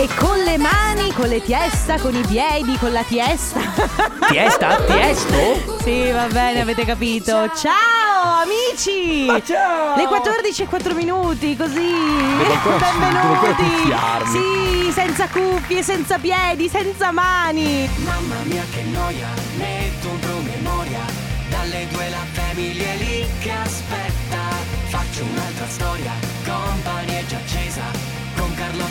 E con le mani, con le tiesta, con i piedi, con la tiesta. Tiesta? Tiesto? sì, va bene, avete capito. Ciao amici! Ma ciao! Le 14 e 4 minuti, così. Benvenuti. Sì, senza cuffie, senza piedi, senza mani. Mamma mia che noia, metto un promemoria Dalle due la famiglia lì che aspetta Faccio un'altra storia, company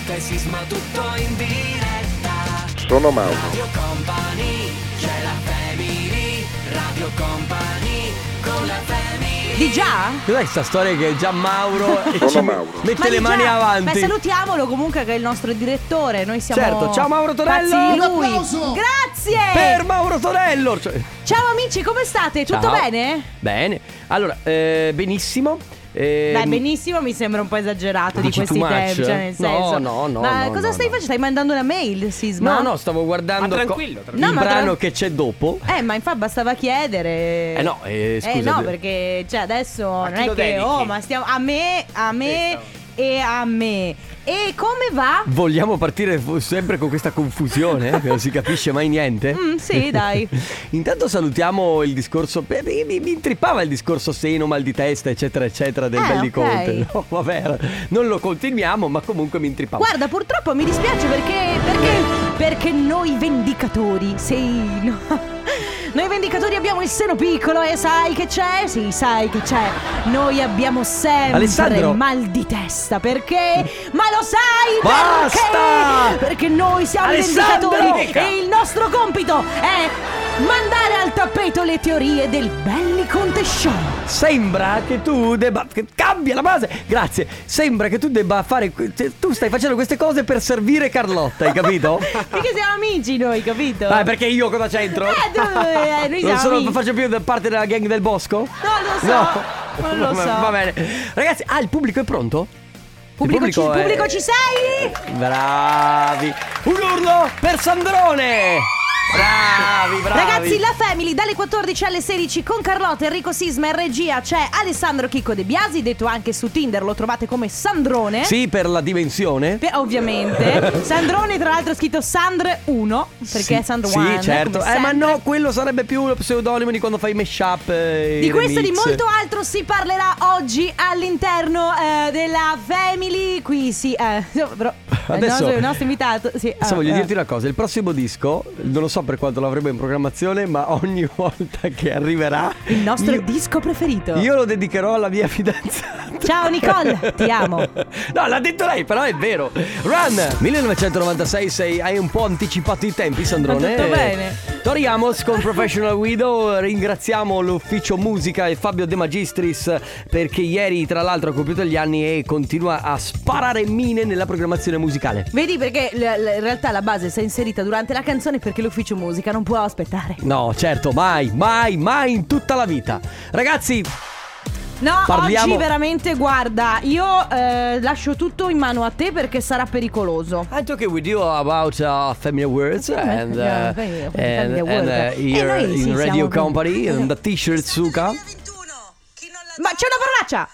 Carlotta e Sisma tutto in diretta Sono Mauro. Radio Company, c'è la family Radio Company, con la family Di già? Cos'è questa storia che già Mauro e Sono ci Mauro. mette Ma le di mani già? avanti? Beh, salutiamolo comunque che è il nostro direttore. Noi siamo. Certo, ciao Mauro Tonello. pazzi di Un lui. applauso. Grazie. Per Mauro Tonello! Cioè- Ciao amici, come state? Tutto Ciao. bene? Bene. Allora, eh, benissimo. Eh, Beh, benissimo, mi sembra un po' esagerato di questi tempi. Cioè, nel No, senso. no, no, Ma no, cosa no, stai no. facendo? Stai mandando una mail, Sisma? No, no, stavo guardando Ma tranquillo, il tranquillo. No, ma brano tra- che c'è dopo. Eh, ma infatti bastava chiedere. Eh no, eh, Eh scusa. no, perché cioè adesso non è che dedichi? oh, ma stiamo a me, a me Sì, e a me. E come va? Vogliamo partire sempre con questa confusione, eh, che non si capisce mai niente? Mm, sì, dai. Intanto salutiamo il discorso. beh, Mi, mi, intrippava il discorso seno, mal di testa, eccetera, eccetera, del Eh, belli ok. Conte. No, vabbè, non lo continuiamo, ma comunque mi intrippava. Guarda, purtroppo mi dispiace perché perché perché noi vendicatori, sì, no. Noi vendicatori abbiamo il seno piccolo e sai che c'è? Sì, sai che c'è. Noi abbiamo sempre Alessandro. mal di testa perché? Ma lo sai Basta! perché? Perché noi siamo Alessandro! vendicatori e il nostro compito è mandare al tappeto le teorie del Belli Conte Show. Sembra che tu debba. che cambia la base! Grazie! Sembra che tu debba fare. Tu stai facendo queste cose per servire Carlotta, hai capito? Perché siamo amici noi, capito? Ah, perché io cosa c'entro? Eh, tu, eh, noi non siamo sono, amici. faccio più da parte della gang del bosco? Non lo so. Non lo so. Va bene. Ragazzi, ah, il pubblico è pronto? Pubblico, Il ci, è- pubblico ci sei? Bravi. Un urlo per Sandrone. Bravi, bravi. Ragazzi, la Family dalle 14 alle 16 con Carlotta, Enrico Sisma e regia c'è Alessandro Chicco De Biasi, detto anche su Tinder, lo trovate come Sandrone. Sì, per la dimensione. Beh, ovviamente. Sandrone, tra l'altro, è scritto Sandr 1 perché sì, è Sandro Sì, One, certo. Eh, ma no, quello sarebbe più lo pseudonimo di quando fai mashup. eh, Di questo e di molto altro si parlerà oggi all'interno eh, della Family. Qui sì, eh, però il Adesso- nostro, il nostro invitato. Sì, Adesso ah, voglio eh. dirti una cosa, il prossimo disco, non lo so per quanto l'avremo in programmazione, ma ogni volta che arriverà Il nostro io, disco preferito. io lo dedicherò alla mia fidanzata. Ciao Nicole, ti amo. No, l'ha detto lei, però è vero. Run 1996, sei, hai un po' anticipato i tempi, Sandrone. Tutto bene. Tori Amos con Professional Widow. Ringraziamo l'ufficio musica e Fabio De Magistris perché ieri, tra l'altro, ha compiuto gli anni e continua a sparare mine nella programmazione musicale. Vedi perché l- l- in realtà la base si è inserita durante la canzone perché l'ufficio musica non può aspettare. No, certo, mai, mai, mai in tutta la vita. Ragazzi, No, Parliamo- oggi veramente guarda, io eh, lascio tutto in mano a te perché sarà pericoloso. I'm talking with you about uh, family awards and, uh, Yeah, family and, award. and, uh, E here sì, in Radio Company and the t-shirt Suka. Ma c'è una parolaccia!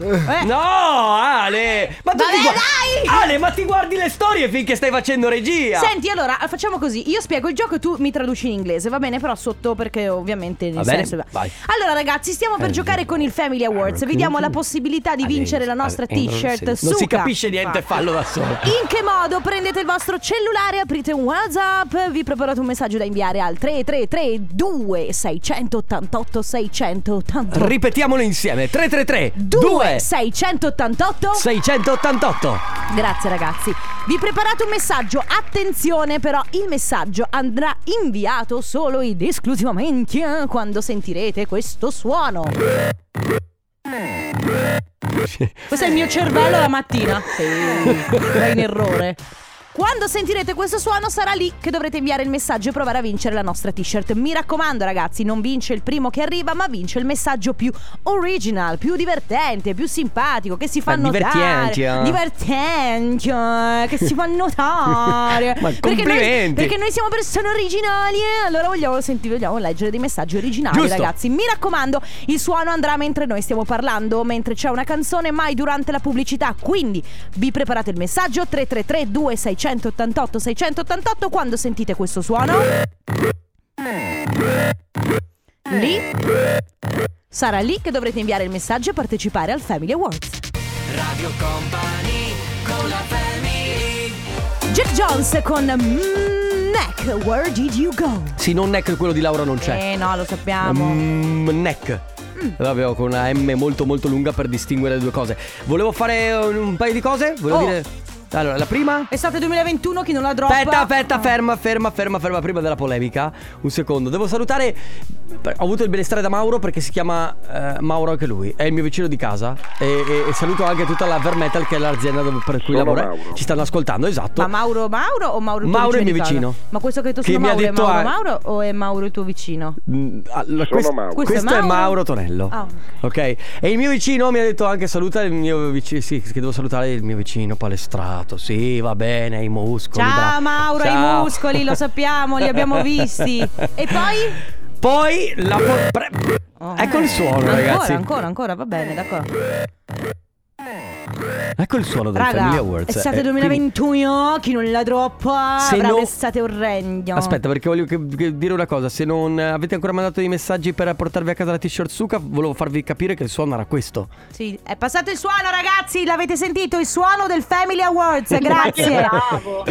Eh, No, Ale! Ma tu Vabbè, ti dai! Ale, ma ti guardi le storie finché stai facendo regia? Senti, allora facciamo così: io spiego il gioco e tu mi traduci in inglese, va bene? Però sotto perché ovviamente nel Va bene, senso. vai. Allora, ragazzi, stiamo per Eh, giocare con il Family Awards. Vi diamo la possibilità di vincere la nostra eh, t-shirt si- Non si capisce niente, fallo da solo. In che modo? Prendete il vostro cellulare, aprite un WhatsApp, vi preparate un messaggio da inviare al 3332 688 688 Ripetiamolo insieme. 333 2 688 688. Grazie ragazzi. Vi preparate un messaggio, attenzione però, il messaggio andrà inviato solo ed esclusivamente eh, quando sentirete questo suono. Questo è il mio cervello la mattina. Era in errore. Quando sentirete questo suono sarà lì che dovrete inviare il messaggio e provare a vincere la nostra t-shirt. Mi raccomando ragazzi, non vince il primo che arriva, ma vince il messaggio più original, più divertente, più simpatico, che si fa notare. divertente, eh. Divertente, eh, che si fa notare. Ma Perché noi, perché noi siamo persone originali, eh? allora vogliamo sentire, vogliamo leggere dei messaggi originali, Giusto. ragazzi. Mi raccomando, il suono andrà mentre noi stiamo parlando, mentre c'è una canzone, mai durante la pubblicità. Quindi vi preparate il messaggio 333 2688 688 quando sentite questo suono. Lì sarà lì che dovrete inviare il messaggio e partecipare al Family Awards. Radio Company con la family Jack Jones con mm, Neck, Where Did You Go? Sì, non neck quello di Laura non c'è. Eh no, lo sappiamo. Mm, neck. L'avevo con una M molto molto lunga per distinguere le due cose. Volevo fare un, un paio di cose. Volevo Oh. dire. Allora, la prima. Estate 2021, chi non la droppa? Aspetta, aspetta, Oh. ferma, ferma, ferma, ferma. Prima della polemica, un secondo. Devo salutare. Ho avuto il benestare da Mauro perché si chiama eh, Mauro anche lui. È il mio vicino di casa. E, e- e saluto anche tutta la Vermetal, che è l'azienda dove- per cui. Mauro. Ci stanno ascoltando, esatto. Ma Mauro Mauro o Mauro il tuo Mauro è il mio vicino. Ma questo che Che sono ha Mauro è Mauro a- Mauro o è Mauro il tuo vicino? Mm, allora, Sono questo, Mauro. questo Questo è è Mauro? Mauro Tonello. Ah, ok. E il mio vicino mi ha detto anche saluta il mio vicino. Sì, che devo salutare il mio vicino palestrato. Sì, va bene, i muscoli. Ciao bravo. Mauro, hai i Ciao. muscoli, lo sappiamo, li abbiamo visti. E poi? Poi la po- pre- Oh. Ecco il suono, ancora, ragazzi. Ancora, ancora, va bene, d'accordo. Ecco il suono del Family Raga, Awards. estate Eh, quindi- 2021, chi non la droppa Se avrà no- un'estate orrenda. Aspetta, perché voglio che- che dire una cosa. Se non avete ancora mandato dei messaggi per portarvi a casa la t-shirt Suka, volevo farvi capire che il suono era questo. Sì, è passato il suono, ragazzi. L'avete sentito? Il suono del Family Awards. Grazie.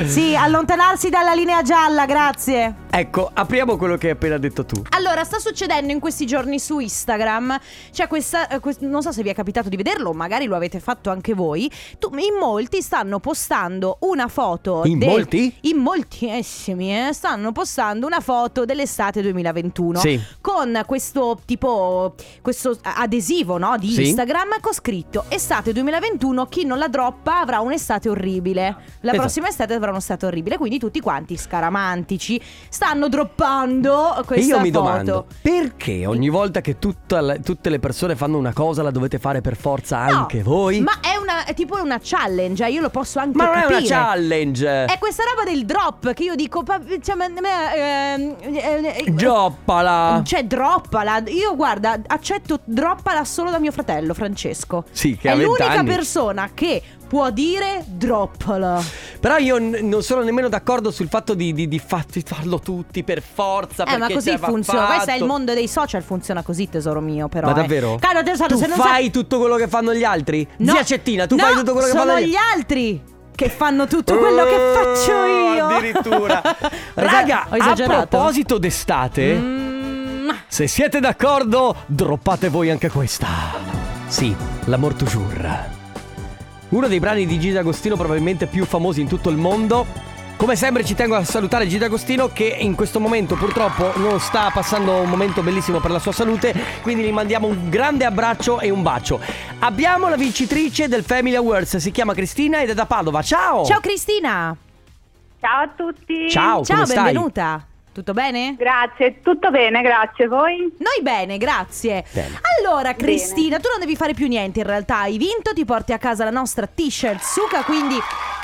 Sì, allontanarsi dalla linea gialla, grazie. Ecco, apriamo quello che hai appena detto tu. Allora, sta succedendo in questi giorni su Instagram. C'è questa. eh, quest- non so se vi è capitato di vederlo, magari lo avete fatto anche voi. Tu- in molti stanno postando una foto. In molti? In moltissimi, eh, stanno postando una foto dell'estate 2021. Sì. Con questo tipo. Questo adesivo, no? Di Sì. Instagram con scritto Estate 2021. Chi non la droppa avrà un'estate orribile. La Esatto. prossima estate avrà un'estate orribile. Quindi tutti quanti scaramantici stanno droppando questa io mi foto. domando, perché ogni volta che tutta la- tutte le persone fanno una cosa la dovete fare per forza No, anche voi? Ma è una è tipo una challenge, eh, io lo posso anche Ma non è capire. una challenge! È questa roba del drop che io dico, pa- cioè, ma- ma- ehm, eh, eh, Droppala! Cioè, droppala. Io, guarda, accetto droppala solo da mio fratello Francesco. Sì, che è l'unica 20 anni. persona che può dire droppala. Però io n- non sono nemmeno d'accordo sul fatto di, di- di fa- di farlo tutti per forza. Eh, ma così funziona. Questo è il fatto. mondo dei social, funziona così, tesoro mio. Però. Ma eh. davvero? Caro tesoro, tu se non fai sai- tutto quello che fanno gli altri? No, Zia Cettina, tu no, fai tutto quello che sono fanno gli gli altri che fanno tutto quello che Oh, faccio io. Addirittura. Raga, a proposito d'estate, Mm, se siete d'accordo, droppate voi anche questa. Sì, l'amor toujours. Uno dei brani di Gigi D'Agostino probabilmente più famosi in tutto il mondo. Come sempre ci tengo a salutare Gigi D'Agostino che in questo momento purtroppo non sta passando un momento bellissimo per la sua salute, quindi gli mandiamo un grande abbraccio e un bacio. Abbiamo la vincitrice del Family Awards, si chiama Cristina ed è da Padova. Ciao! Ciao Cristina. Ciao a tutti. Ciao, Ciao, come stai? benvenuta. Tutto bene? Grazie, tutto bene, grazie. Voi? Noi bene, grazie. Bene. Allora, Cristina, tu non devi fare più niente in realtà. Hai vinto, ti porti a casa la nostra t-shirt Suka, quindi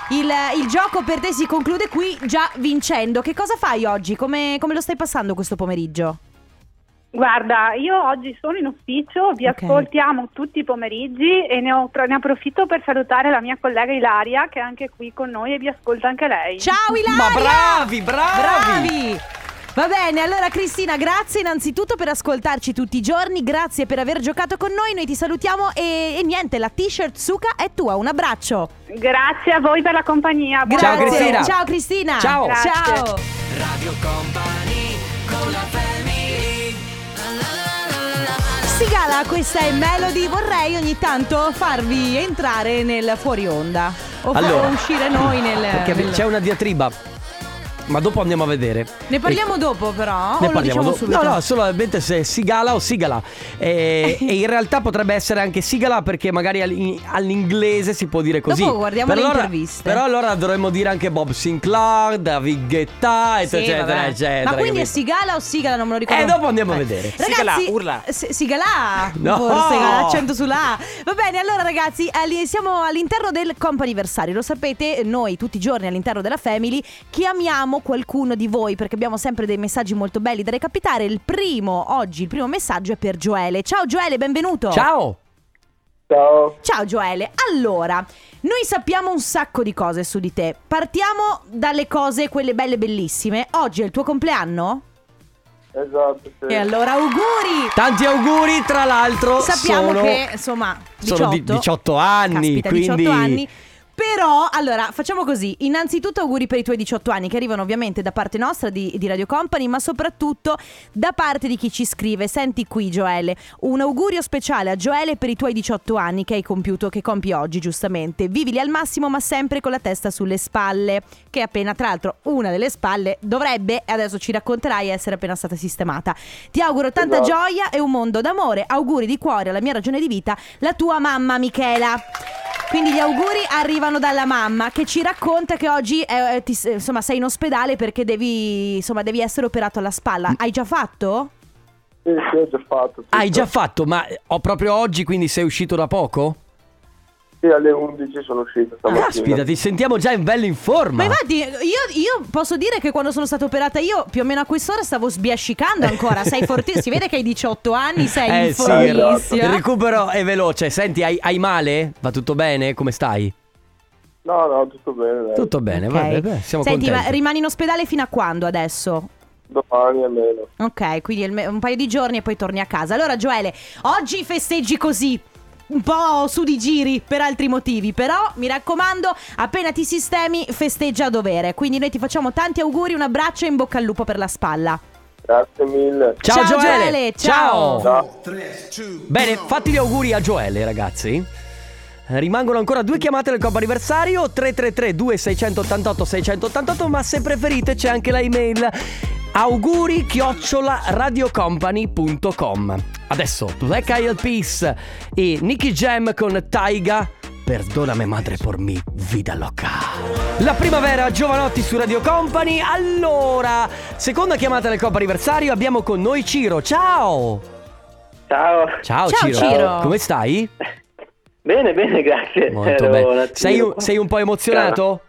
il, il gioco per te si conclude qui già vincendo. Che cosa fai oggi? Come, come lo stai passando questo pomeriggio? Guarda, io oggi sono in ufficio, vi Ok. ascoltiamo tutti i pomeriggi e ne, ho- ne approfitto per salutare la mia collega Ilaria che è anche qui con noi e vi ascolta anche lei. Ciao Ilaria! Ma bravi, bravi! Bravi! Va bene, allora Cristina, grazie innanzitutto per ascoltarci tutti i giorni, grazie per aver giocato con noi, noi ti salutiamo e, e niente, la t-shirt Suka è tua, un abbraccio. Grazie a voi per la compagnia. buon Ciao. Cristina. Ciao Cristina. Ciao. Grazie. Ciao. Radio Company con la family Sigala, questa è Melody. Vorrei ogni tanto farvi entrare nel fuori onda. O Allora, uscire noi nel. Perché nel- c'è una diatriba ma dopo andiamo a vedere. Ne parliamo dopo però? Ne o lo parliamo diciamo dopo. subito? No, no, solamente se sigala o sigala. E, e in realtà potrebbe essere anche sigala perché magari all'in- all'inglese si può dire così. Dopo guardiamo Però le allora- interviste. Però allora dovremmo dire anche Bob Sinclair, David Guetta, Sì, eccetera, eccetera. Ma quindi è sigala o sigala? Non me lo ricordo. Eh, dopo andiamo a Eh. vedere. Ragazzi, Sigala, urla. s- sigala, No. forse, accento sulla A. Va bene, allora ragazzi, siamo all'interno del comp'anniversario. Lo sapete, noi tutti i giorni all'interno della Family chiamiamo qualcuno di voi perché abbiamo sempre dei messaggi molto belli da recapitare. Il primo, oggi, il primo messaggio è per Gioele. Ciao Gioele, benvenuto. Ciao. Ciao. Ciao Gioele, allora, noi sappiamo un sacco di cose su di te. Partiamo dalle cose, quelle belle bellissime. Oggi è il tuo compleanno? Esatto, sì. E allora auguri! Tanti auguri, tra l'altro. Sappiamo sono- che insomma 18, sono di- 18 anni, Caspita, quindi 18 anni. Però, allora, facciamo così. Innanzitutto auguri per i tuoi 18 anni, che arrivano ovviamente da parte nostra di, di Radio Company, ma soprattutto da parte di chi ci scrive. Senti qui, Joele, un augurio speciale a Joele per i tuoi 18 anni che hai compiuto, che compi oggi, giustamente. Vivili al massimo, ma sempre con la testa sulle spalle, che appena, tra l'altro, una delle spalle dovrebbe, e adesso ci racconterai, essere appena stata sistemata. Ti auguro tanta Esatto. gioia e un mondo d'amore. Auguri di cuore alla mia ragione di vita, la tua mamma Michela. Quindi gli auguri arrivano dalla mamma che ci racconta che oggi eh, ti- insomma, sei in ospedale perché devi, insomma, devi essere operato alla spalla. Hai già fatto? Sì, sì, ho già fatto. tutto. Hai già fatto, ma ho proprio oggi, quindi sei uscito da poco? Sì, alle 11 sono uscito stamattina. Caspita, ti sentiamo già in bello in forma. Ma infatti io, io posso dire che quando sono stata operata io più o meno a quest'ora stavo sbiascicando ancora. Sei fortissima, si vede che hai 18 anni, sei Eh sì, il recupero è veloce. Senti, hai, hai male? Va tutto bene? Come stai? No, no, tutto bene. Dai. Tutto bene, Ok. vabbè, beh, siamo Senti, ma contenti. rimani in ospedale fino a quando adesso? Domani almeno. Ok, quindi un paio di giorni e poi torni a casa. Allora, Joele, oggi festeggi così. Un po' su di giri per altri motivi, però mi raccomando, appena ti sistemi, festeggia a dovere. Quindi noi ti facciamo tanti auguri, un abbraccio e in bocca al lupo per la spalla. Grazie mille. Ciao, Ciao, Gioele. Gioele, ciao. Ciao. Bene, fatti gli auguri a Gioele, ragazzi. Rimangono ancora due chiamate del Coppa anniversario 333 2688 688 ma se preferite c'è anche la email auguri chiocciola radiocompany.com Adesso Black Eyed Peas e Nicky Jam con Taiga Perdoname madre por mi vida loca La primavera Giovanotti su Radio Company Allora, seconda chiamata del Coppa anniversario abbiamo con noi Ciro Ciao Ciao. Ciao, Ciao, Ciro. Ciro. Come stai? Bene, bene, grazie. Molto Ero bene. Sei un, sei un po' emozionato?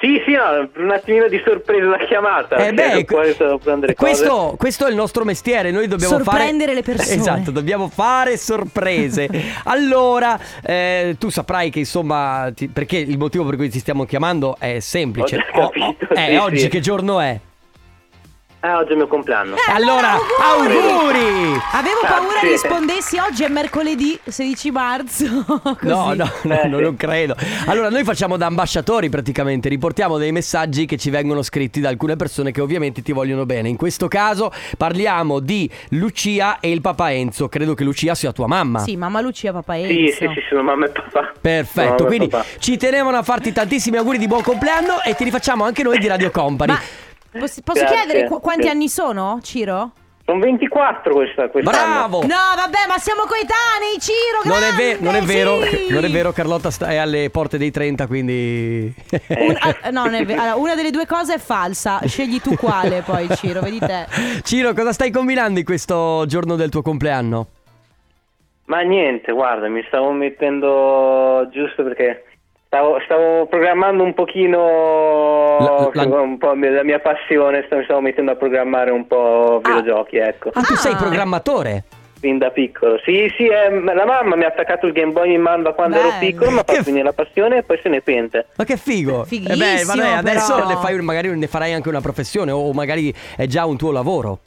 Sì, sì, no, un attimino di sorpresa la chiamata. Eh beh, prendere cose. questo, questo è il nostro mestiere, noi dobbiamo Sorprendere fare... le persone. Esatto, dobbiamo fare sorprese. allora, eh, tu saprai che insomma, ti- perché il motivo per cui ti stiamo chiamando è semplice. Ho capito, eh, sì, oggi sì. che giorno è? Ah, oggi è il mio compleanno. Eh, allora, auguri! auguri! Avevo Grazie. paura rispondessi oggi è mercoledì 16 marzo. Così. No, no, no, Eh, non credo. Allora, noi facciamo da ambasciatori praticamente, riportiamo dei messaggi che ci vengono scritti da alcune persone che ovviamente ti vogliono bene. In questo caso parliamo di Lucia e il papà Enzo. Credo che Lucia sia tua mamma. Sì, mamma Lucia, papà Enzo. Sì, sì, sì, sono mamma e papà. Perfetto, Mamma quindi papà. ci tenevano a farti tantissimi auguri di buon compleanno e ti rifacciamo anche noi di Radio Company. Ma posso, posso chiedere qu- quanti Sì. anni sono, Ciro? Sono 24 questa, quest'anno. Bravo! No, vabbè, ma siamo coetanei, Ciro, Non è, ve- grande, non è vero, sì! non è vero, Carlotta sta- è alle porte dei 30, quindi... Un- ah, no, non è vero. Allora, una delle due cose è falsa. Scegli tu quale poi, Ciro, vedi te. Ciro, cosa stai combinando in questo giorno del tuo compleanno? Ma niente, guarda, mi stavo mettendo giusto perché programmando un pochino La- la- un po' la mia passione, sto- mi stavo mettendo a programmare un po' videogiochi, ecco, Ah, tu Ah. sei programmatore? fin da piccolo. Sì, sì, ehm, la mamma mi ha attaccato il Game Boy in mano da quando ero Bello. piccolo, mi ha fatto venire la passione e poi se ne pente. Ma che figo! Fighissimo, Eh beh, vabbè, adesso ne fai, magari ne farai anche una professione o magari è già un tuo lavoro.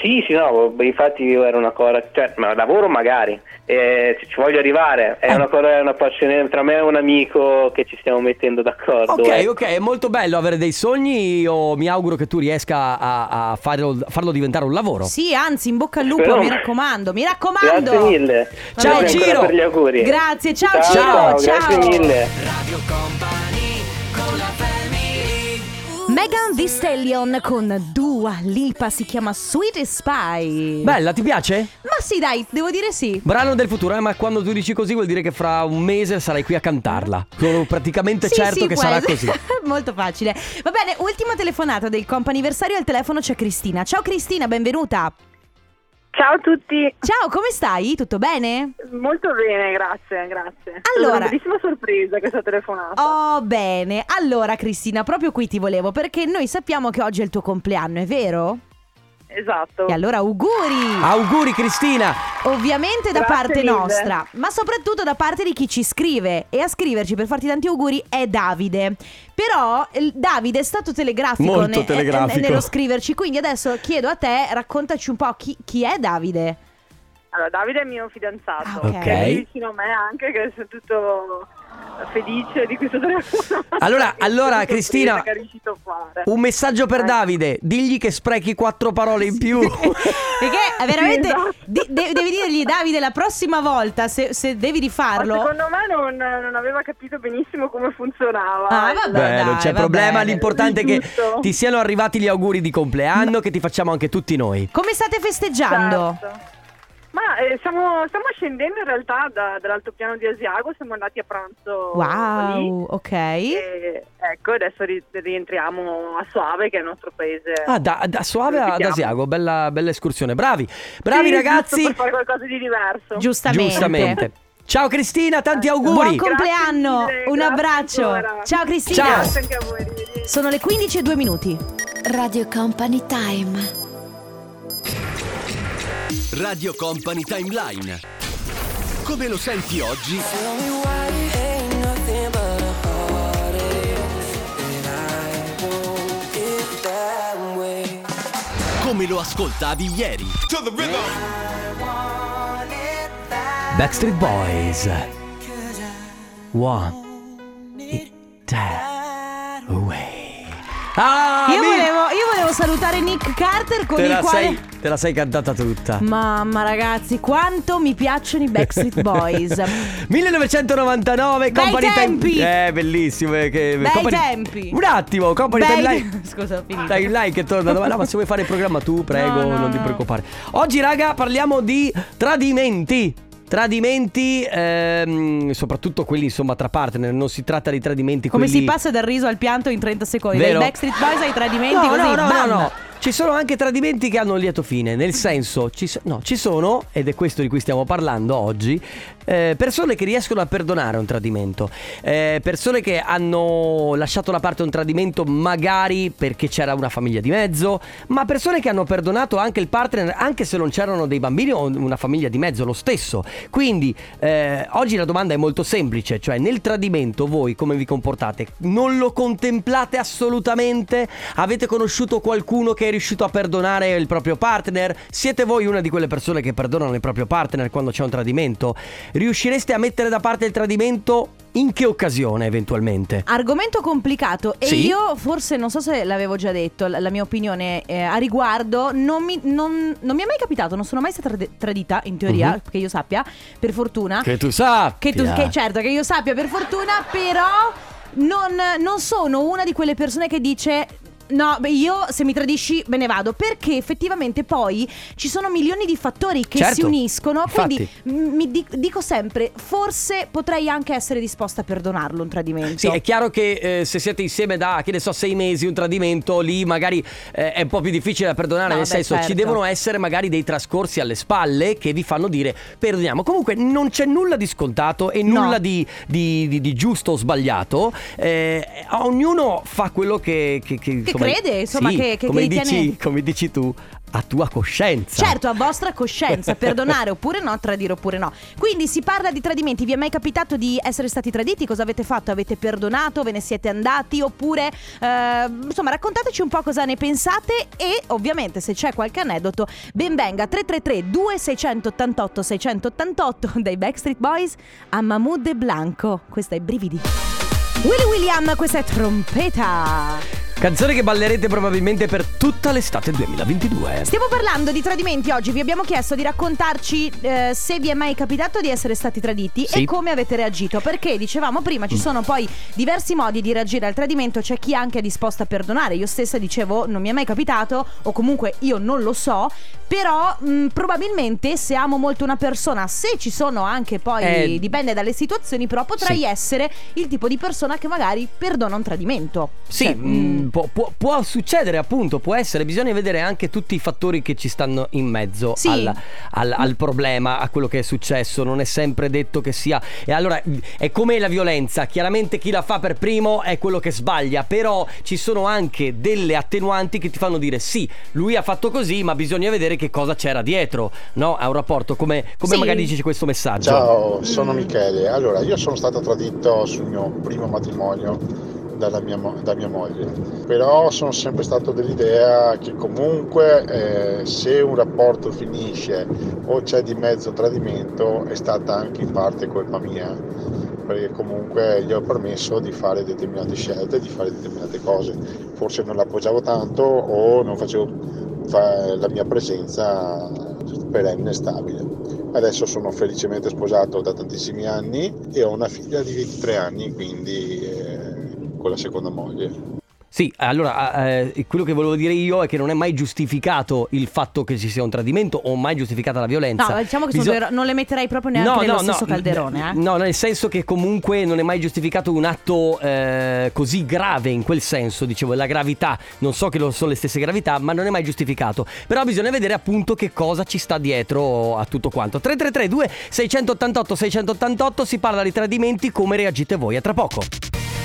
Sì, sì, no, infatti io era una cosa, cioè, ma lavoro magari, eh, ci voglio arrivare, è Eh. una cosa, è una passione, tra me e un amico che ci stiamo mettendo d'accordo. Ok, ecco. ok, è molto bello avere dei sogni. Io mi auguro che tu riesca a, a farlo, farlo diventare un lavoro. Sì, anzi, in bocca al lupo, Spero- mi raccomando, mi raccomando. Grazie mille. Ciao, Grazie ancora Ciro. per gli auguri. Grazie, ciao, ciao, Ciro, ciao, ciao. Grazie mille. Megan Thee Stallion con Dua Lipa si chiama Sweet Spy. Bella, ti piace? Ma sì, dai, devo dire sì. Brano del futuro, eh, ma quando tu dici così vuol dire che fra un mese sarai qui a cantarla. Sono praticamente Sì, certo sì, che sarà essere. così. Molto facile. Va bene, ultima telefonata del comp'anniversario al telefono c'è Cristina. Ciao Cristina, benvenuta. Ciao a tutti, Ciao, come stai? Tutto bene? molto bene, grazie, grazie. Allora- È una bellissima sorpresa questa telefonata. Oh, bene. Allora, Cristina, proprio qui ti volevo perché noi sappiamo che oggi è il tuo compleanno, è vero? Esatto. E allora auguri! Auguri Cristina! Ovviamente da Grazie parte mille. nostra, ma soprattutto da parte di chi ci scrive. E a scriverci per farti tanti auguri è Davide. Però Davide è stato telegrafico, Molto ne- telegrafico. ne- nello scriverci. Quindi adesso chiedo a te, raccontaci un po' chi, chi è Davide. Allora, Davide è mio fidanzato, Ah, ok. che è vicino a me anche, che sono tutto felice di questo telefono. Allora- allora, Cristina-. Un messaggio per Eh. Davide, digli che sprechi quattro parole in più. Perché eh, veramente esatto. di- de- devi dirgli Davide la prossima volta se, se devi Ma rifarlo. secondo me non, non aveva capito benissimo come funzionava. Ah, vabbè. Beh, non c'è problema, bene. l'importante è che ti siano arrivati gli auguri di compleanno che ti facciamo anche tutti noi. Come state festeggiando? Certo. Ma eh, stiamo, stiamo scendendo in realtà da- dall'altopiano di Asiago, siamo andati a pranzo lì. Wow, ok. E, ecco, adesso ri- rientriamo a Soave, che è il nostro paese. Ah, da, da Soave ad. Asiago, bella, bella escursione. Bravi, bravi Sì, ragazzi. Per fare qualcosa di diverso. Giustamente. Giustamente. Ciao Cristina, tanti auguri. Buon compleanno, mille, un abbraccio. ancora. Ciao Cristina. Ciao. Grazie anche a voi, arrivederci. Sono le 15 e 2 minuti. Radio Company Time. Radio Company Timeline. Come lo senti oggi? Come lo ascoltavi ieri? Backstreet Boys. One. It that away. Ah, Io volevo salutare Nick Carter con te il quale... sei, te la sei cantata tutta. Mamma ragazzi, quanto mi piacciono i Backstreet Boys. 1999 Bei Company tempi! Time Eh bellissimo eh, che, Bei Company- tempi! Un attimo Company Bei- Timeline Scusa, ho finito. Timeline che torna no, ma se vuoi fare il programma tu prego No, no, non ti preoccupare Oggi raga parliamo di tradimenti Tradimenti, ehm, soprattutto quelli insomma tra partner, non si tratta di tradimenti Come quelli... si passa dal riso al pianto in 30 secondi? Vero. Dai Backstreet Boys ai tradimenti No, così, no, no, no, no. Ci sono anche tradimenti che hanno un lieto fine, nel senso, ci, so- no, ci sono, ed è questo di cui stiamo parlando oggi, eh, persone che riescono a perdonare un tradimento, eh, persone che hanno lasciato da parte un tradimento magari perché c'era una famiglia di mezzo, ma persone che hanno perdonato anche il partner anche se non c'erano dei bambini o una famiglia di mezzo lo stesso. Quindi eh, oggi la domanda è molto semplice, cioè nel tradimento voi come vi comportate? Non lo contemplate assolutamente? Avete conosciuto qualcuno che è riuscito a perdonare il proprio partner? Siete voi una di quelle persone che perdonano il proprio partner quando c'è un tradimento? Riuscireste a mettere da parte il tradimento in che occasione eventualmente? Argomento complicato e Sì? io forse non so se l'avevo già detto, la, la mia opinione eh, a riguardo non mi, non- non mi è mai capitato, non sono mai stata trad- tradita in teoria, Mhm. che io sappia, per fortuna. Che tu sappia. Che tu, che certo, che io sappia per fortuna, però non, non sono una di quelle persone che dice. No, beh, io se mi tradisci me ne vado perché effettivamente poi ci sono milioni di fattori che Certo, si uniscono. Quindi m- mi di- dico sempre, forse potrei anche essere disposta a perdonarlo un tradimento. Sì, è chiaro che eh, se siete insieme da, che ne so, sei mesi, un tradimento, lì magari eh, è un po' più difficile da perdonare, No, nel vabbè, senso ci certo. devono essere magari dei trascorsi alle spalle che vi fanno dire perdoniamo. Comunque non c'è nulla di scontato e No. nulla di, di- di- di giusto o sbagliato. Eh, ognuno fa quello che... Che, che, crede, insomma, sì, che- che- come, che dici, ritiene- come dici tu, a tua coscienza. Certo, a vostra coscienza, perdonare oppure no, tradire oppure no. Quindi si parla di tradimenti, vi è mai capitato di essere stati traditi? Cosa avete fatto? Avete perdonato? Ve ne siete andati? Oppure, eh, insomma, raccontateci un po' cosa ne pensate e ovviamente se c'è qualche aneddoto, ben venga 333 2688 688 dai Backstreet Boys a Mahmood e Blanco. Questa è Brividi. Willy William, questa è Trompeta. Canzone che ballerete probabilmente per tutta l'estate 2022. Stiamo parlando di tradimenti oggi, vi abbiamo chiesto di raccontarci eh, se vi è mai capitato di essere stati traditi Sì. e come avete reagito, perché dicevamo prima ci sono poi diversi modi di reagire al tradimento, c'è chi anche è disposto a perdonare, io stessa dicevo non mi è mai capitato o comunque io non lo so, però mh, probabilmente se amo molto una persona, se ci sono anche poi, Eh, dipende dalle situazioni, però potrei sì. essere il tipo di persona che magari perdona un tradimento. Sì, Cioè, mm, può, può- può succedere appunto, può essere, bisogna vedere anche tutti i fattori che ci stanno in mezzo Sì. al, al- al problema, a quello che è successo, non è sempre detto che sia... E allora è come la violenza, chiaramente chi la fa per primo è quello che sbaglia, però ci sono anche delle attenuanti che ti fanno dire sì, lui ha fatto così, ma bisogna vedere che cosa c'era dietro, no? A un rapporto, come, come Sì. magari dice questo messaggio. Ciao, sono Michele. Allora, io sono stato tradito sul mio primo matrimonio dalla mia, da mia moglie, però sono sempre stato dell'idea che comunque eh, se un rapporto finisce o c'è di mezzo tradimento è stata anche in parte colpa mia, perché comunque gli ho permesso di fare determinate scelte, di fare determinate cose. Forse non l'appoggiavo tanto o non facevo fa- la mia presenza perenne e stabile. Adesso sono felicemente sposato da tantissimi anni e ho una figlia di 23 anni, quindi eh, con la seconda moglie. Sì, allora eh, quello che volevo dire io è che non è mai giustificato il fatto che ci sia un tradimento o mai giustificata la violenza. No, diciamo che sono Bisog- due non le metterei proprio neanche nello stesso calderone. Eh. No, nel senso che comunque non è mai giustificato un atto eh, così grave in quel senso, dicevo, la gravità, non so che lo sono le stesse gravità, ma non è mai giustificato. Però bisogna vedere appunto che cosa ci sta dietro a tutto quanto. 3332 688 688 si parla di tradimenti, come reagite voi? A tra poco.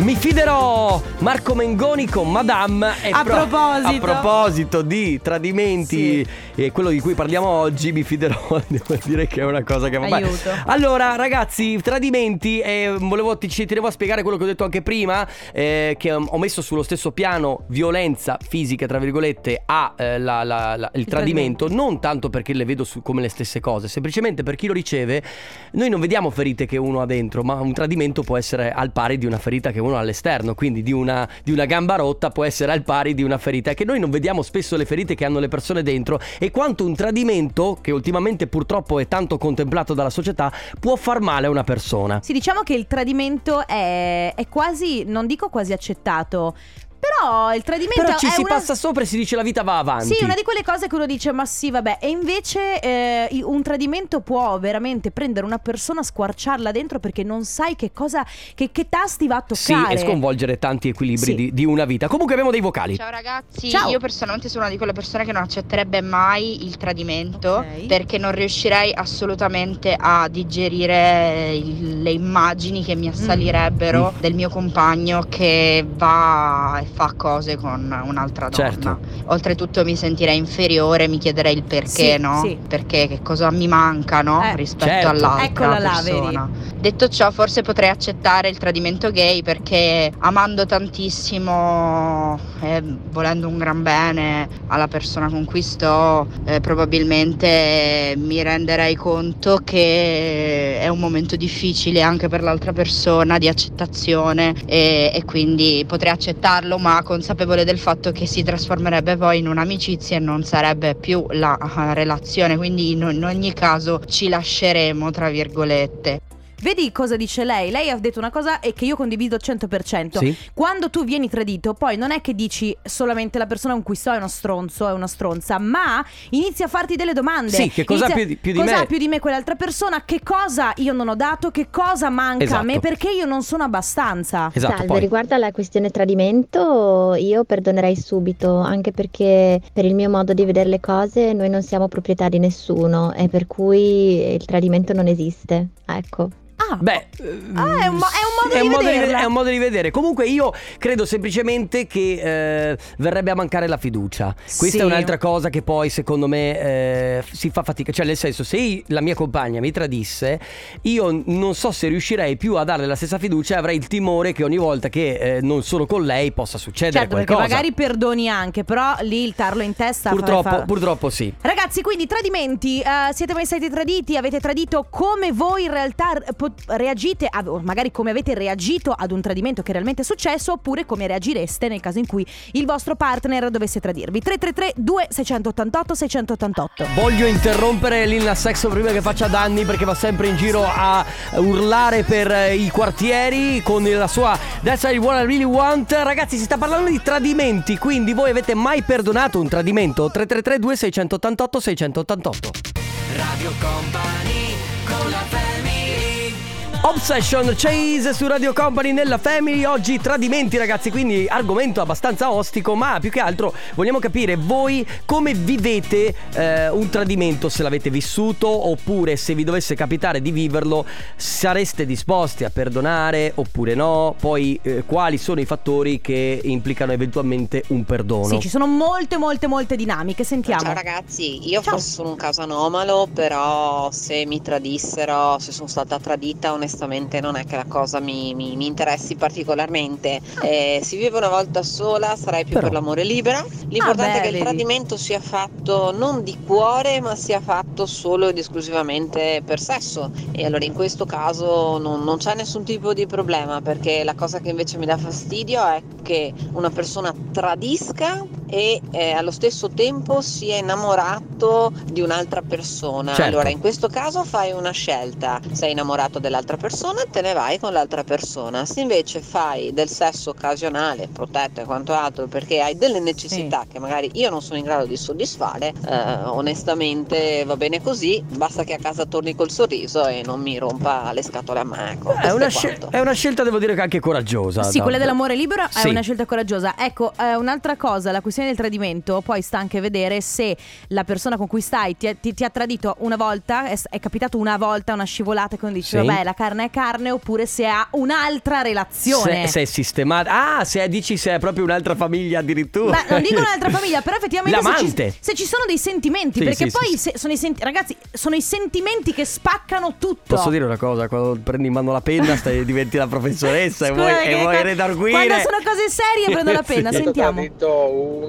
Mi fiderò Marco Mengoni con Madame e A proposito. a proposito di tradimenti e quello di cui parliamo oggi mi fiderò devo dire che è una cosa che vabbè. Aiuto. Allora ragazzi tradimenti e volevo ti ci tenevo a spiegare quello che ho detto anche prima eh, che ho messo sullo stesso piano violenza fisica tra virgolette a eh, la- la- la- il, tradimento, non tanto perché le vedo su- come le stesse cose semplicemente per chi lo riceve noi non vediamo ferite che uno ha dentro ma un tradimento può essere al pari di una ferita che uno ha all'esterno quindi di una, di una gamba rotta può essere al pari di una ferita che noi non vediamo spesso le ferite che hanno le persone dentro e quanto un tradimento che ultimamente purtroppo è tanto contemplato dalla società può far male a una persona. Sì, diciamo che il tradimento è, è quasi, non dico quasi accettato, però il tradimento però ci è si una... passa sopra e si dice la vita va avanti Sì, una di quelle cose che uno dice, ma sì, vabbè. E invece eh, un tradimento può veramente prendere una persona, squarciarla dentro perché non sai che cosa, che, che tasti va a Sì, toccare. e sconvolgere tanti equilibri Sì. di, di una vita. Comunque abbiamo dei vocali. Ciao ragazzi, Ciao. io personalmente sono una di quelle persone che non accetterebbe mai il tradimento Ok. perché non riuscirei assolutamente a digerire il- le immagini che mi Mm. assalirebbero del mio compagno che va fa cose con un'altra donna. Certo. Oltretutto mi sentirei inferiore, mi chiederei il perché, Sì, no? sì. Perché che cosa mi manca, no? Eh, Rispetto certo. all'altra Eccola là, persona. Detto ciò, forse potrei accettare il tradimento gay perché amando tantissimo e volendo un gran bene alla persona con cui sto, eh, probabilmente mi renderei conto che è un momento difficile anche per l'altra persona di accettazione e, e quindi potrei accettarlo, ma consapevole del fatto che si trasformerebbe poi in un'amicizia e non sarebbe più la eh, relazione, quindi in- in ogni caso ci lasceremo, tra virgolette. Vedi cosa dice lei? Lei ha detto una cosa e che io condivido al 100%. Sì. Quando tu vieni tradito, poi non è che dici solamente la persona con cui sto è uno stronzo, è una stronza, ma inizi a farti delle domande. Sì, che cosa ha più di- più di cosa me? ha più di me quell'altra persona? Che cosa io non ho dato? Che cosa manca a Esatto. me? Perché io non sono abbastanza. Esatto, Salve, poi. riguardo alla questione tradimento, io perdonerei subito, anche perché per il mio modo di vedere le cose noi non siamo proprietà di nessuno e per cui il tradimento non esiste. Ecco. Ah, Beh, Ah, è un mo- è un modo è di un modo ve- è un modo di vedere. Comunque, io credo semplicemente che eh, verrebbe a mancare la fiducia. Questa Sì. è un'altra cosa che poi, secondo me, eh, si fa fatica. Cioè, nel senso, se io- la mia compagna mi tradisse, io non so se riuscirei più a darle la stessa fiducia e avrei il timore che ogni volta che eh, non sono con lei possa succedere certo, perché qualcosa. magari perdoni anche, però lì il tarlo in testa fa- Purtroppo, fa- purtroppo sì. Ragazzi, quindi tradimenti, eh, siete mai stati traditi? Avete tradito come voi in realtà po- reagite, a- o magari come avete reagito ad un tradimento che realmente è successo, oppure come reagireste nel caso in cui il vostro partner dovesse tradirvi. 333 2688 688. Voglio interrompere Lil Nas X prima che faccia danni perché va sempre in giro a urlare per eh, i quartieri con la sua That's I Wanna Really Want. Ragazzi, si sta parlando di tradimenti, quindi voi avete mai perdonato un tradimento? 333 2688 688. Radio Company con la family Obsession Chase su Radio Company nella Family. Oggi tradimenti ragazzi Quindi argomento abbastanza ostico Ma più che altro vogliamo capire Voi come vivete eh, un tradimento Se l'avete vissuto Oppure se vi dovesse capitare di viverlo Sareste disposti a perdonare Oppure no? Poi eh, quali sono i fattori che implicano eventualmente un perdono? Sì, ci sono molte, molte, molte dinamiche. Sentiamo. Ciao ragazzi, io forse sono un caso anomalo, però se mi tradissero, se sono stata tradita, onestamente non è che la cosa mi, mi- mi interessi particolarmente. Eh, si vive una volta sola, sarei più Però- per l'amore libero. L'importante Ah, beh, è che il tradimento sia fatto non di cuore, ma sia fatto solo ed esclusivamente per sesso. E allora in questo caso non, non c'è nessun tipo di problema, perché la cosa che invece mi dà fastidio è che una persona tradisca e eh, allo stesso tempo sia innamorato di un'altra persona. Certo. Allora, in questo caso fai una scelta: sei innamorato dell'altra persona, te ne vai con l'altra persona. Se invece fai del sesso occasionale, protetto e quanto altro, perché hai delle necessità che magari io non sono in grado di soddisfare, eh, onestamente va bene così. Basta che a casa torni col sorriso e non mi rompa le scatole a me. Ecco, è una, è scel- è una scelta, devo dire, che anche coraggiosa. Sì, da- quella dell'amore libero Sì. è una scelta coraggiosa. Ecco, eh, un'altra cosa, la questione del tradimento, poi sta anche a vedere se la persona con cui stai ti, ti- ti ha tradito una volta, è, è capitato una volta una scivolata, quindi dici, Sì. vabbè, la carne è carne, oppure se ha un'altra relazione. Se, se è sistemata. Ah, se dici se è proprio un'altra famiglia addirittura. Beh, non dico un'altra famiglia, però effettivamente se ci, se ci sono dei sentimenti, Sì, perché sì, poi sì, se- sono i senti- ragazzi, sono i sentimenti che spaccano tutto. Posso dire una cosa? Quando prendi in mano la penna stai, diventi la professoressa e Scusa, vuoi, che e vuoi redarguire. Quando sono cose serie prendo la penna, Sì. sentiamo. tradito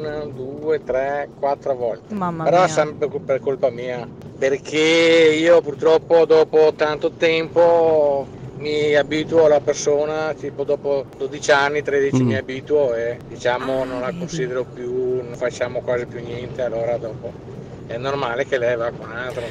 una, due, tre, quattro volte. Mamma Però mia. sempre per- colpa mia. Perché io purtroppo dopo tanto tempo mi abituo alla persona, tipo dopo 12 anni, 13 Mm. mi abituo e diciamo non la considero più, non facciamo quasi più niente, allora dopo è normale che lei va con un altro.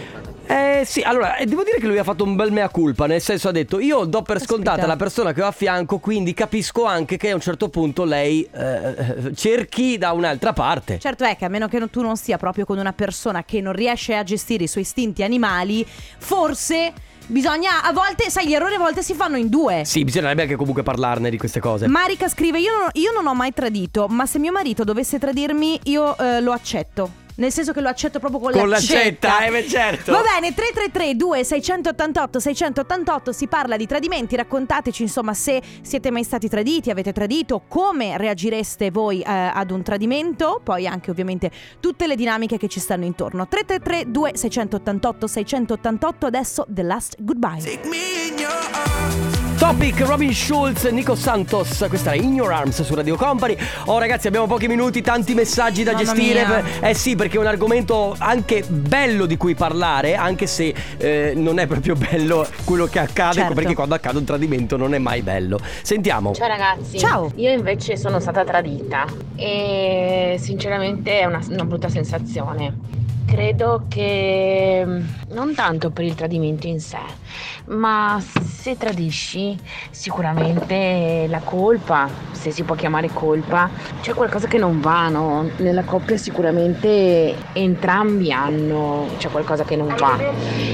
Eh sì, allora, eh, devo dire che lui ha fatto un bel mea culpa, nel senso ha detto io do per scontata Caspita. la persona che ho a fianco, quindi capisco anche che a un certo punto lei eh, cerchi da un'altra parte. Certo è che a meno che non- tu non sia proprio con una persona che non riesce a gestire i suoi istinti animali, forse bisogna a volte, sai, gli errori a volte si fanno in due. Sì, bisognerebbe anche comunque parlarne di queste cose. Marica scrive: io non, io non ho mai tradito, ma se mio marito dovesse tradirmi, io eh, lo accetto. Nel senso che lo accetto proprio con, Con l'accetta. l'accetta, eh certo. Va bene, 333 2688 688 si parla di tradimenti, raccontateci insomma se siete mai stati traditi, avete tradito, come reagireste voi eh, ad un tradimento, poi anche ovviamente tutte le dinamiche che ci stanno intorno. 333 2688 688 adesso The Last Goodbye. Topic Robin Schulz, Nico Santos, questa è In Your Arms su Radio Company. Oh ragazzi, abbiamo pochi minuti, tanti messaggi da Mamma gestire. mia. Eh sì, perché è un argomento anche bello di cui parlare, anche se eh, non è proprio bello quello che accade, Certo. perché quando accade un tradimento non è mai bello. Sentiamo. Ciao ragazzi, Ciao. io invece sono stata tradita e sinceramente è una, una brutta sensazione. Credo che mm, non tanto per il tradimento in sé, ma se tradisci sicuramente la colpa, se si può chiamare colpa, c'è qualcosa che non va, no? Nella coppia sicuramente entrambi hanno, c'è qualcosa che non va.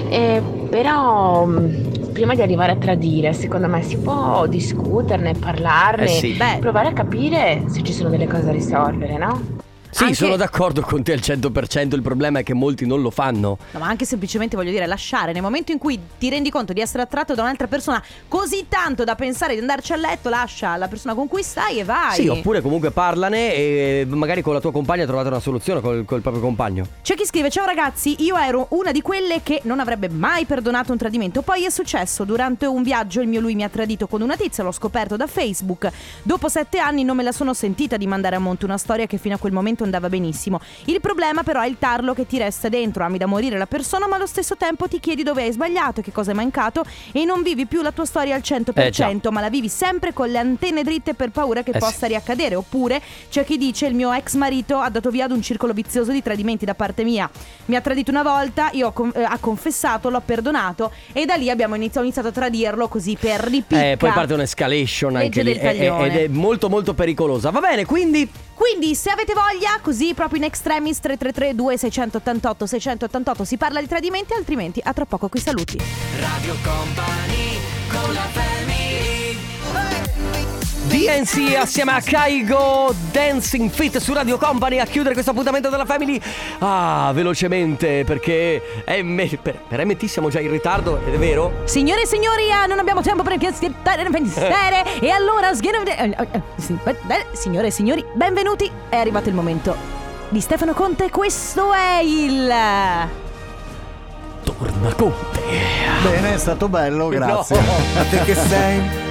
Eh, però mm, prima di arrivare a tradire, secondo me si può discuterne, parlarne, Eh sì. Beh. provare a capire se ci sono delle cose da risolvere, no? Sì, Anche- sono d'accordo con te al 100%, il problema è che molti non lo fanno. No, ma anche semplicemente voglio dire lasciare nel momento in cui ti rendi conto di essere attratto da un'altra persona così tanto da pensare di andarci a letto, lascia la persona con cui stai e vai. Sì, oppure comunque parlane e magari con la tua compagna trovate una soluzione col, col proprio compagno. C'è chi scrive: Ciao ragazzi, io ero una di quelle che non avrebbe mai perdonato un tradimento. Poi è successo durante un viaggio, il mio lui mi ha tradito con una tizia, l'ho scoperto da Facebook. Dopo sette anni non me la sono sentita di mandare a monte una storia che fino a quel momento tradimento andava benissimo. Il problema però è il tarlo che ti resta dentro, ami da morire la persona, ma allo stesso tempo ti chiedi dove hai sbagliato, che cosa è mancato e non vivi più la tua storia al 100%, Eh, ma la vivi sempre con le antenne dritte per paura che Eh, possa riaccadere. Oppure c'è chi dice il mio ex marito ha dato via ad un circolo vizioso di tradimenti da parte mia. Mi ha tradito una volta, io ho con- eh, ha confessato, l'ho perdonato e da lì abbiamo iniziato, ho iniziato a tradirlo così per ripicca. Eh, poi parte un'escalation anche lì del e- e- taglione. ed è molto molto pericolosa. Va bene, quindi Quindi se avete voglia, così proprio in extremis 333 2688 688 si parla di tradimenti, altrimenti a tra poco qui saluti. Radio Company con la family DNC assieme a Kaigo Dancing Fit su Radio Company a chiudere questo appuntamento della Family. Ah, velocemente perché è me- per, per MT siamo già in ritardo, ed è vero? Signore e signori, ah, non abbiamo tempo per pensare e allora eh, eh, eh, Signore e signori, benvenuti. È arrivato il momento di Stefano Conte, questo è il Torna Conte. Bene, è stato bello, grazie. No. A te che sei?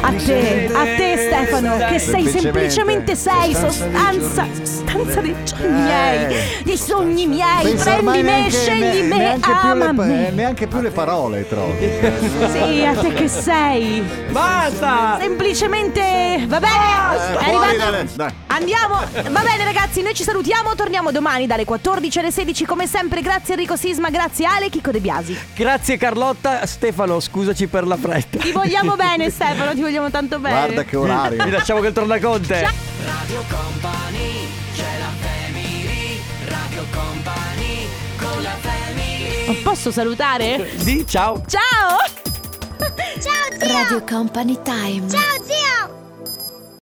A te, a te Stefano, che sei semplicemente sei sostanza, sostanza dei sogni miei, dei sogni miei, prendi me, scegli me, neanche più, le, ama me. neanche più le parole trovi. Sì, a te che sei. Basta! Semplicemente, va bene, è fuori arrivato. Andiamo, va bene ragazzi, noi ci salutiamo, torniamo domani dalle 14 alle 16 come sempre, grazie Enrico Sisma, grazie Ale Chico De Biasi. Grazie Carlotta. Stefano, scusaci per la fretta. Ti vogliamo bene Stefano, ti vogliamo tanto bene. Guarda che orario. Vi lasciamo che torna Conte. Radio Company c'è la family Radio Company con la family Non posso salutare? Di ciao. Ciao! Radio Company Time. Ciao